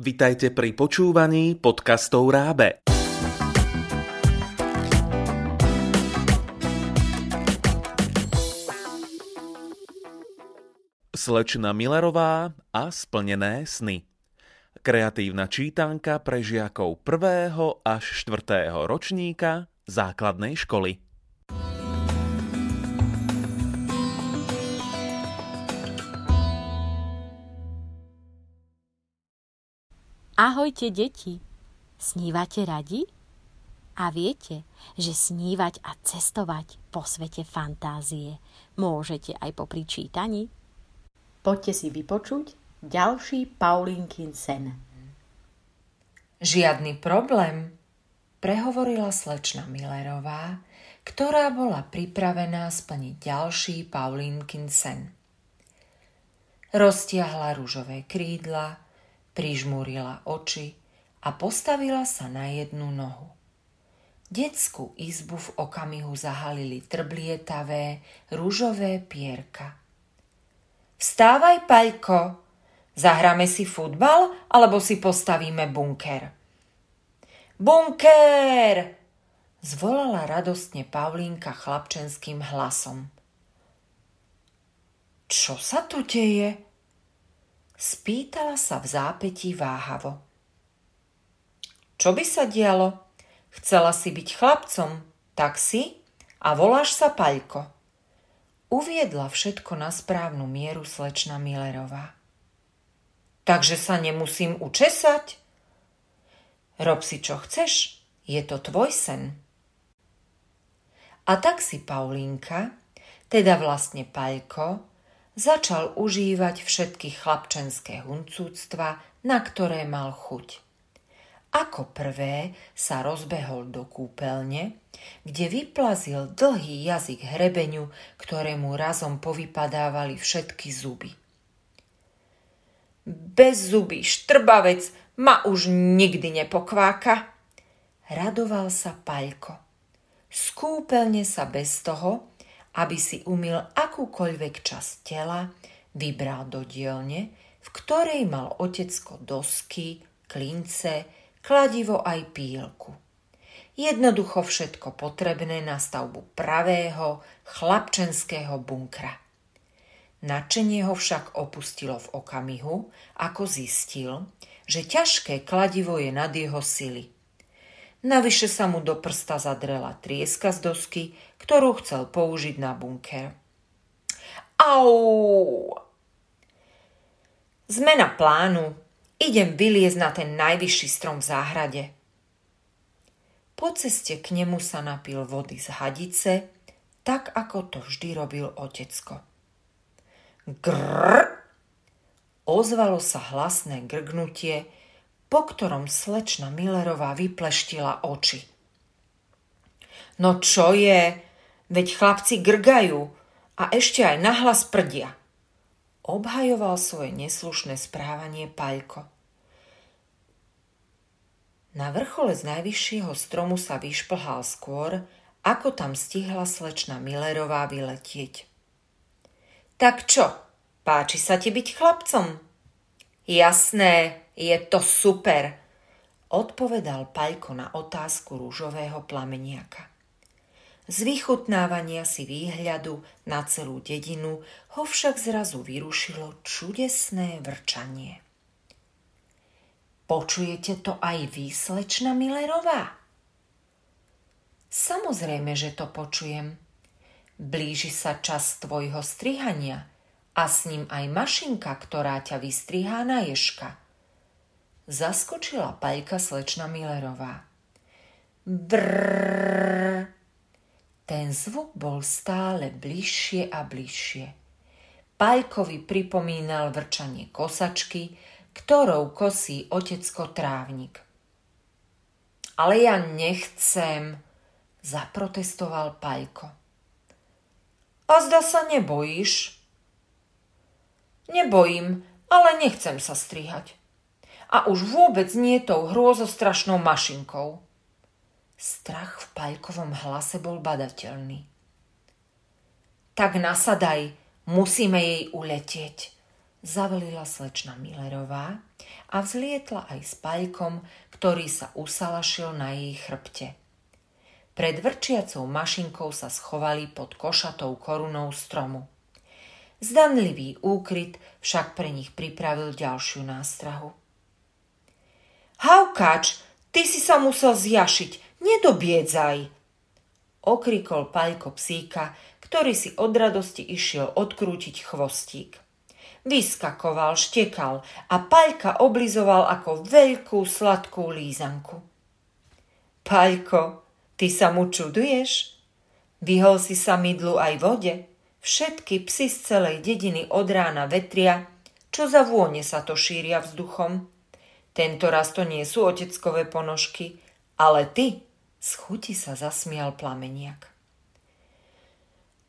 Vitajte pri počúvaní podcastov Rábe. Slečna Millerová a splnené sny. Kreatívna čítanka pre žiakov 1. až 4. ročníka základnej školy. Ahojte, deti! Snívate radi? A viete, že snívať a cestovať po svete fantázie môžete aj po pričítaní? Poďte si vypočuť ďalší Paulínkin sen. Žiadny problém, prehovorila slečna Millerová, ktorá bola pripravená splniť ďalší Paulínkin sen. Roztiahla rúžové krídla, prižmúrila oči a postavila sa na jednu nohu. Detskú izbu v okamihu zahalili trblietavé, rúžové pierka. Vstávaj, Paľko! Zahráme si futbal, alebo si postavíme bunker? Bunker! Zvolala radostne Pavlínka chlapčenským hlasom. Čo sa tu deje? Spýtala sa v zápetí váhavo. Čo by sa dialo? Chcela si byť chlapcom, tak si a voláš sa Paľko. Uviedla všetko na správnu mieru slečna Millerová. Takže sa nemusím učesať? Rob si čo chceš, je to tvoj sen. A tak si Paulínka, teda vlastne Paľko, začal užívať všetky chlapčenské huncúctva, na ktoré mal chuť. Ako prvé sa rozbehol do kúpeľne, kde vyplazil dlhý jazyk hrebeňu, ktorému razom povypadávali všetky zuby. Bez zuby štrbavec ma už nikdy nepokváka. Radoval sa Paľko. Z kúpeľne sa bez toho, aby si umil akúkoľvek časť tela, vybral do dielne, v ktorej mal otecko dosky, klince, kladivo aj pílku. Jednoducho všetko potrebné na stavbu pravého, chlapčenského bunkra. Načenie ho však opustilo v okamihu, ako zistil, že ťažké kladivo je nad jeho sily – Navyše sa mu do prsta zadrela trieska z dosky, ktorú chcel použiť na bunker. Au! Zmena plánu. Idem vyliezť na ten najvyšší strom v záhrade. Po ceste k nemu sa napil vody z hadice, tak ako to vždy robil otecko. Grrr! Ozvalo sa hlasné grgnutie, po ktorom slečna Millerová vypleštila oči. No čo je? Veď chlapci grgajú a ešte aj nahlas prdia. Obhajoval svoje neslušné správanie Paľko. Na vrchole z najvyššieho stromu sa vyšplhal skôr, ako tam stihla slečna Millerová vyletieť. Tak čo, páči sa ti byť chlapcom? Jasné, je to super, odpovedal Paľko na otázku rúžového plameniaka. Z vychutnávania si výhľadu na celú dedinu ho však zrazu vyrušilo čudesné vrčanie. Počujete to aj vy, slečna Millerová? Samozrejme, že to počujem. Blíži sa čas tvojho strihania a s ním aj mašinka, ktorá ťa vystrihá na ješka – zaskočila paľka slečna Millerová. Brrr. Ten zvuk bol stále bližšie a bližšie. Paľkovi pripomínal vrčanie kosačky, ktorou kosí otecko trávnik. Ale ja nechcem, zaprotestoval Paľko. A zda sa nebojíš? Nebojím, ale nechcem sa strihať a už vôbec nie tou hrôzostrašnou mašinkou. Strach v Paľkovom hlase bol badateľný. Tak nasadaj, musíme jej uletieť, Zavelila slečna Millerová a vzlietla aj s Paľkom, ktorý sa usalašil na jej chrbte. Pred vrčiacou mašinkou sa schovali pod košatou korunou stromu. Zdanlivý úkryt však pre nich pripravil ďalšiu nástrahu. Haukač, ty si sa musel zjašiť, nedobiedzaj! Okrikol Paľko psíka, ktorý si od radosti išiel odkrútiť chvostík. Vyskakoval, štekal a Paľka oblizoval ako veľkú sladkú lízanku. Paľko, ty sa mu čuduješ? Vyhol si sa mydlu aj vode? Všetky psy z celej dediny od rána vetria, čo za vône sa to šíria vzduchom. Tento raz to nie sú oteckové ponožky, ale ty, z chuti sa zasmial plameniak.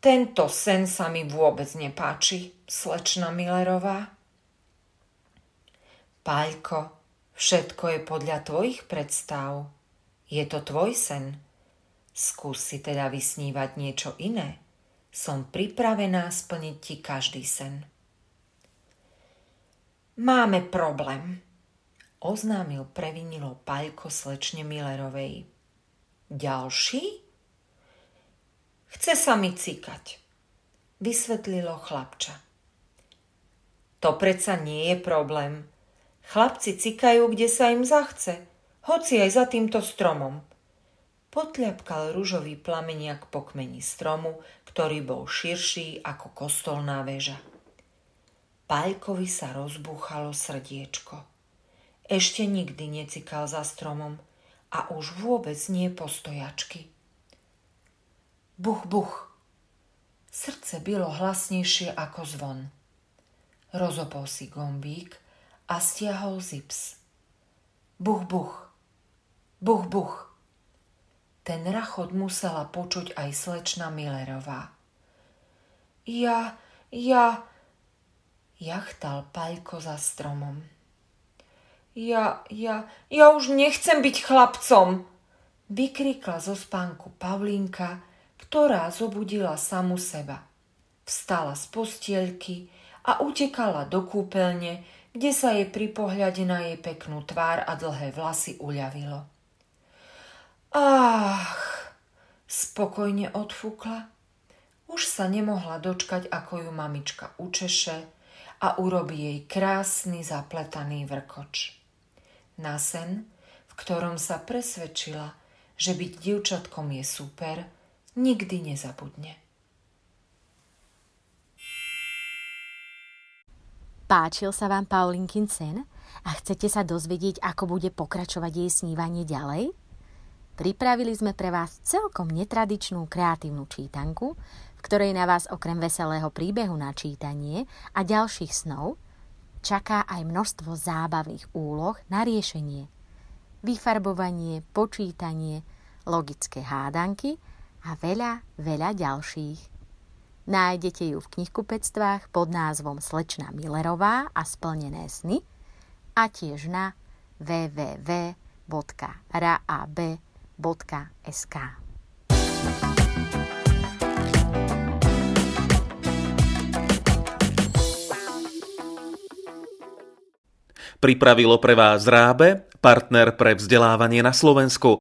Tento sen sa mi vôbec nepáči, slečna Millerová. Paľko, všetko je podľa tvojich predstav. Je to tvoj sen. Skús si teda vysnívať niečo iné. Som pripravená splniť ti každý sen. Máme problém, oznámil previnilo Paľko slečne Millerovej. Ďalší? Chce sa mi cikať, vysvetlilo chlapča. To predsa nie je problém. Chlapci cikajú, kde sa im zachce, hoci aj za týmto stromom – Potľapkal ružový plameniak po kmeni stromu, ktorý bol širší ako kostolná väža. Paľkovi sa rozbúchalo srdiečko. Ešte nikdy necikal za stromom a už vôbec nie postojačky. Buch, buch. Srdce bylo hlasnejšie ako zvon. Rozopol si gombík a stiahol zips. Buch, buch. Buch, buch. Ten rachot musela počuť aj slečna Millerová. Ja, ja, jachtal Paľko za stromom. Ja, ja, ja už nechcem byť chlapcom, vykrikla zo spánku Pavlínka, ktorá zobudila samu seba. Vstala z postielky a utekala do kúpeľne, kde sa jej pri pohľade na jej peknú tvár a dlhé vlasy uľavilo. Ach, spokojne odfúkla. Už sa nemohla dočkať, ako ju mamička učeše a urobí jej krásny zapletaný vrkoč. Na sen, v ktorom sa presvedčila, že byť dievčatkom je super, nikdy nezabudne. Páčil sa vám Paulinkin sen a chcete sa dozvedieť, ako bude pokračovať jej snívanie ďalej? Pripravili sme pre vás celkom netradičnú kreatívnu čítanku, v ktorej na vás okrem veselého príbehu na čítanie a ďalších snov čaká aj množstvo zábavných úloh na riešenie. Vyfarbovanie, počítanie, logické hádanky a veľa, veľa ďalších. Nájdete ju v knihkupectvách pod názvom Slečna Millerová a splnené sny a tiež na www.rab.com www.sk. Pripravilo pre vás Rábe, partner pre vzdelávanie na Slovensku.